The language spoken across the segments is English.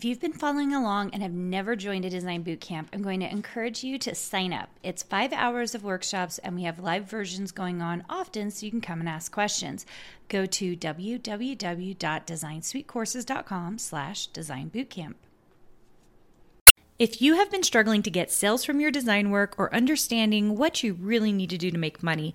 If you've been following along and have never joined a design bootcamp, I'm going to encourage you to sign up. It's five hours of workshops, and we have live versions going on often so you can come and ask questions. Go to www.designsweetcourses.com slash design bootcamp. If you have been struggling to get sales from your design work or understanding what you really need to do to make money,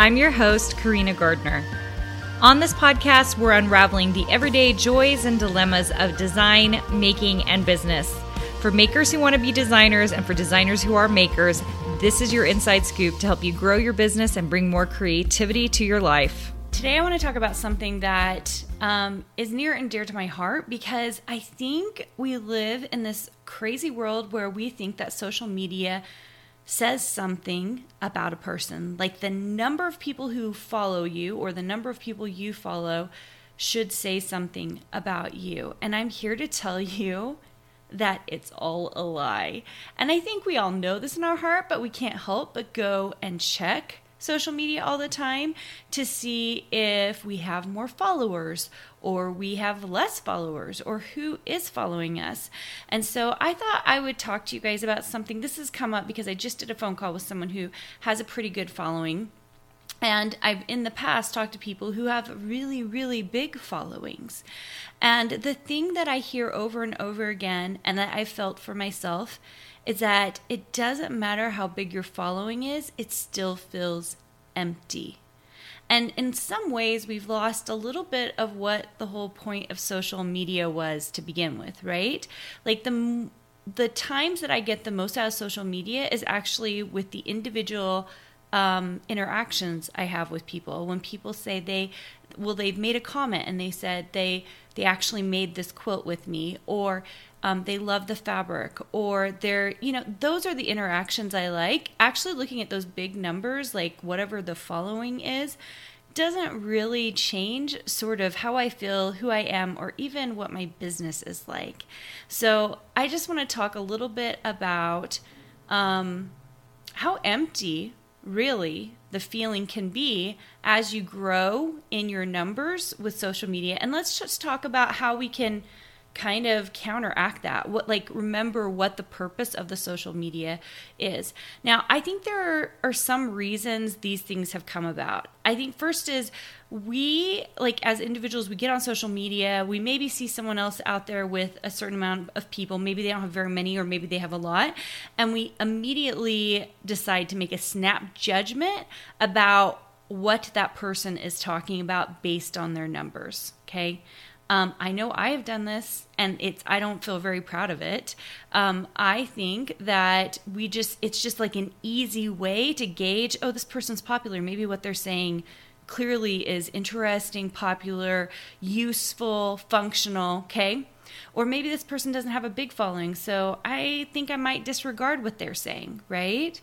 I'm your host, Karina Gardner. On this podcast, we're unraveling the everyday joys and dilemmas of design, making, and business. For makers who want to be designers and for designers who are makers, this is your inside scoop to help you grow your business and bring more creativity to your life. Today, I want to talk about something that um, is near and dear to my heart because I think we live in this crazy world where we think that social media says something about a person, like the number of people who follow you or the number of people you follow should say something about you. And I'm here to tell you that it's all a lie. And I think we all know this in our heart, but we can't help but go and check social media all the time to see if we have more followers or we have less followers or who is following us. And so I thought I would talk to you guys about something. This has come up because I just did a phone call with someone who has a pretty good following. And I've in the past talked to people who have really, really big followings. And the thing that I hear over and over again, and that I felt for myself, is that it doesn't matter how big your following is, it still feels empty. And in some ways, we've lost a little bit of what the whole point of social media was to begin with, right? Like the the times that I get the most out of social media is actually with the individual um, interactions I have with people. When people say they, well, they've made a comment and they said they they actually made this quilt with me, or um, they love the fabric, or they're, you know, those are the interactions I like. Actually, looking at those big numbers, like whatever the following is, doesn't really change sort of how I feel, who I am, or even what my business is like. So, I just want to talk a little bit about um, how empty really the feeling can be as you grow in your numbers with social media. And let's just talk about how we can kind of counteract that what like remember what the purpose of the social media is. Now i think there are, some reasons these things have come about. I think first is we like as individuals we get on social media we maybe see someone else out there with a certain amount of people maybe they don't have very many or maybe they have a lot and we immediately decide to make a snap judgment about what that person is talking about based on their numbers okay um, I know I have done this, and it's I don't feel very proud of it. Um, I think that we just it's just like an easy way to gauge. Oh, this person's popular. Maybe what they're saying clearly is interesting, popular, useful, functional. Okay. Or maybe this person doesn't have a big following, so I think I might disregard what they're saying, right?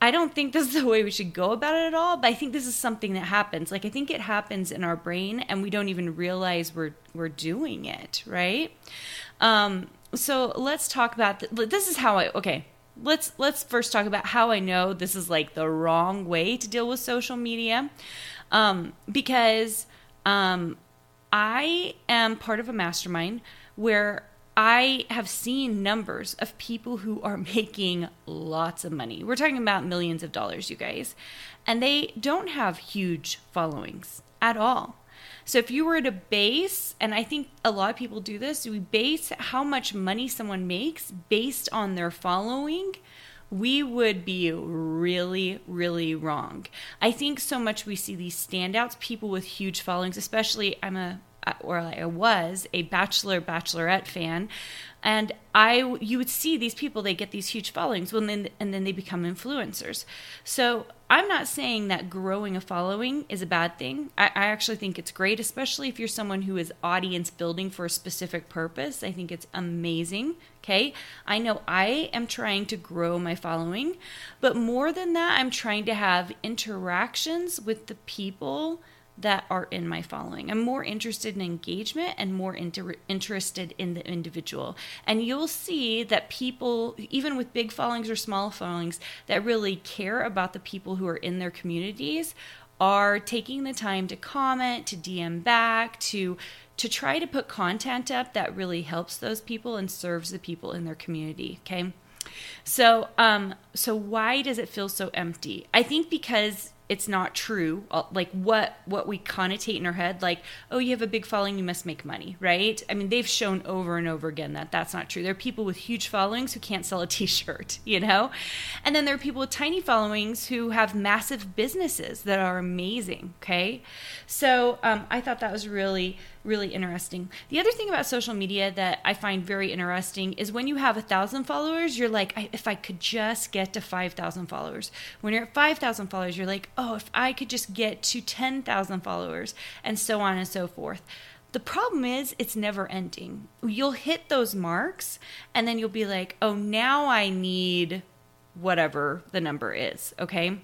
I don't think this is the way we should go about it at all, but I think this is something that happens. Like I think it happens in our brain and we don't even realize we're we're doing it, right? Um, so let's talk about th- this is how I okay, let's let's first talk about how I know this is like the wrong way to deal with social media. Um, because um, I am part of a mastermind where I have seen numbers of people who are making lots of money. We're talking about millions of dollars, you guys. And they don't have huge followings at all. So if you were to base, and I think a lot of people do this, we base how much money someone makes based on their following, we would be really, really wrong. I think so much we see these standouts, people with huge followings, especially I'm a or I was a bachelor bachelorette fan, and I you would see these people they get these huge followings when then and then they become influencers. So I'm not saying that growing a following is a bad thing. I, I, actually think it's great, especially if you're someone who is audience building for a specific purpose. I think it's amazing. Okay. I know I am trying to grow my following, but more than that, I'm trying to have interactions with the people that are in my following. I'm more interested in engagement and more inter- interested in the individual. And you'll see that people, even with big followings or small followings, that really care about the people who are in their communities are taking the time to comment, to DM back, to to try to put content up that really helps those people and serves the people in their community, okay? So, um so why does it feel so empty? I think because it's not true. Uh, like what what we connotate in our head like oh you have a big following you must make money right? I mean they've shown over and over again that that's not true. There are people with huge followings who can't sell a t-shirt you know? And then there are people with tiny followings who have massive businesses that are amazing okay? So um, i thought that was really really interesting. The other thing about social media that I find very interesting is when you have a thousand followers, you're like, I, if I could just get to 5,000 followers. When you're at 5,000 followers, you're like, oh, if I could just get to 10,000 followers, and so on and so forth. The problem is, it's never ending. You'll hit those marks, and then you'll be like, oh, now I need whatever the number is, okay?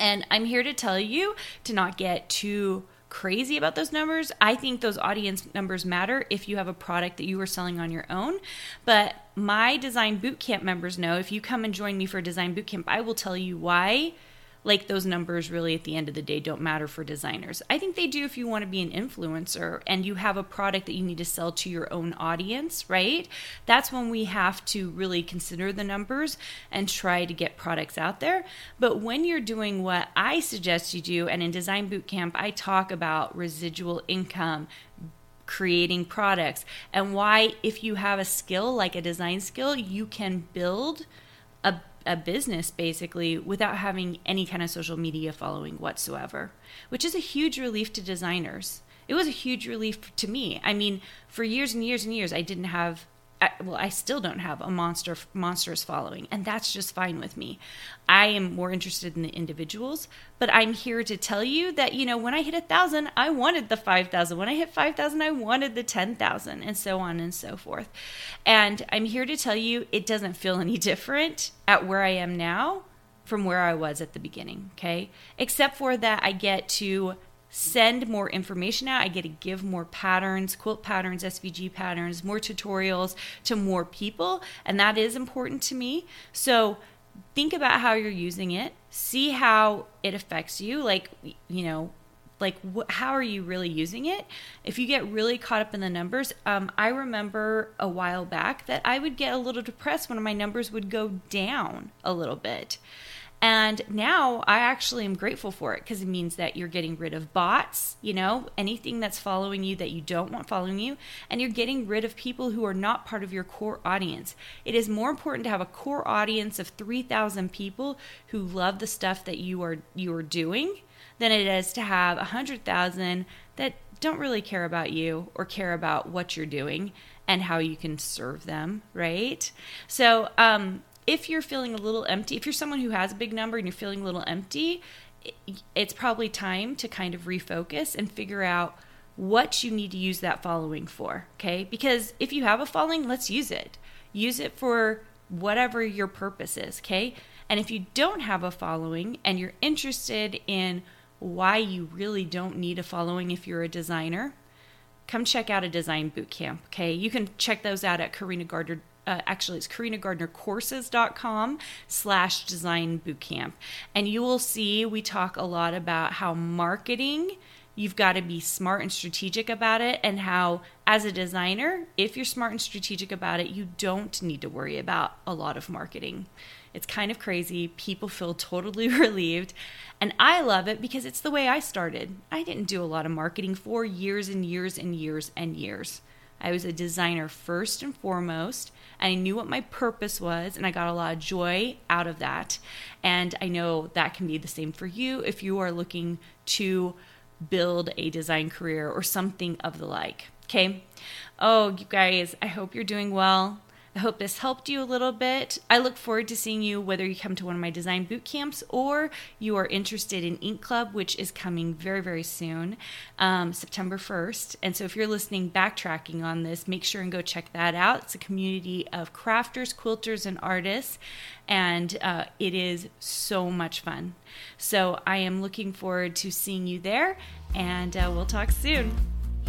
And I'm here to tell you to not get too crazy about those numbers. I think those audience numbers matter if you have a product that you are selling on your own. But my design bootcamp members know if you come and join me for a design bootcamp, I will tell you why like those numbers really at the end of the day don't matter for designers. I think they do if you want to be an influencer and you have a product that you need to sell to your own audience, right? That's when we have to really consider the numbers and try to get products out there. But when you're doing what I suggest you do, and in Design Bootcamp, I talk about residual income, creating products, and why, if you have a skill like a design skill, you can build a a business basically without having any kind of social media following whatsoever, which is a huge relief to designers. It was a huge relief to me. I mean, for years and years and years, I didn't have I, well, I still don't have a monster monstrous following, and that's just fine with me. I am more interested in the individuals, but I'm here to tell you that you know when I hit a thousand, I wanted the five thousand. When I hit five thousand, I wanted the ten thousand, and so on and so forth. And I'm here to tell you it doesn't feel any different at where I am now from where I was at the beginning. Okay, except for that I get to send more information out. I get to give more patterns, quilt patterns, SVG patterns, more tutorials to more people. And that is important to me. So think about how you're using it, see how it affects you. Like, you know, like wh- how are you really using it if you get really caught up in the numbers um, i remember a while back that i would get a little depressed when my numbers would go down a little bit and now I actually am grateful for it because it means that you're getting rid of bots, you know, anything that's following you that you don't want following you, and you're getting rid of people who are not part of your core audience. It is more important to have a core audience of 3,000 people who love the stuff that you are you are doing than it is to have 100,000 that don't really care about you or care about what you're doing and how you can serve them, right? So, um if you're feeling a little empty, if you're someone who has a big number and you're feeling a little empty, it's probably time to kind of refocus and figure out what you need to use that following for. Okay. Because if you have a following, let's use it. Use it for whatever your purpose is. Okay. And if you don't have a following and you're interested in why you really don't need a following if you're a designer, come check out a design boot camp. Okay. You can check those out at Karina Gardner uh, actually it's karinagardnercourses.com slash design bootcamp and you will see we talk a lot about how marketing you've got to be smart and strategic about it and how as a designer if you're smart and strategic about it you don't need to worry about a lot of marketing. It's kind of crazy. People feel totally relieved. And i love it because it's the way i started. I didn't do a lot of marketing for years and years and years and years i was a designer first and foremost I knew what my purpose was, and I got a lot of joy out of that. And I know that can be the same for you if you are looking to build a design career or something of the like. Okay. Oh, you guys, I hope you're doing well. I hope this helped you a little bit. I look forward to seeing you whether you come to one of my design boot camps or you are interested in Ink Club, which is coming very, very soon, um, September 1st. And so if you're listening, backtracking on this, make sure and go check that out. It's a community of crafters, quilters, and artists, and uh, it is so much fun. So I am looking forward to seeing you there, and uh, we'll talk soon.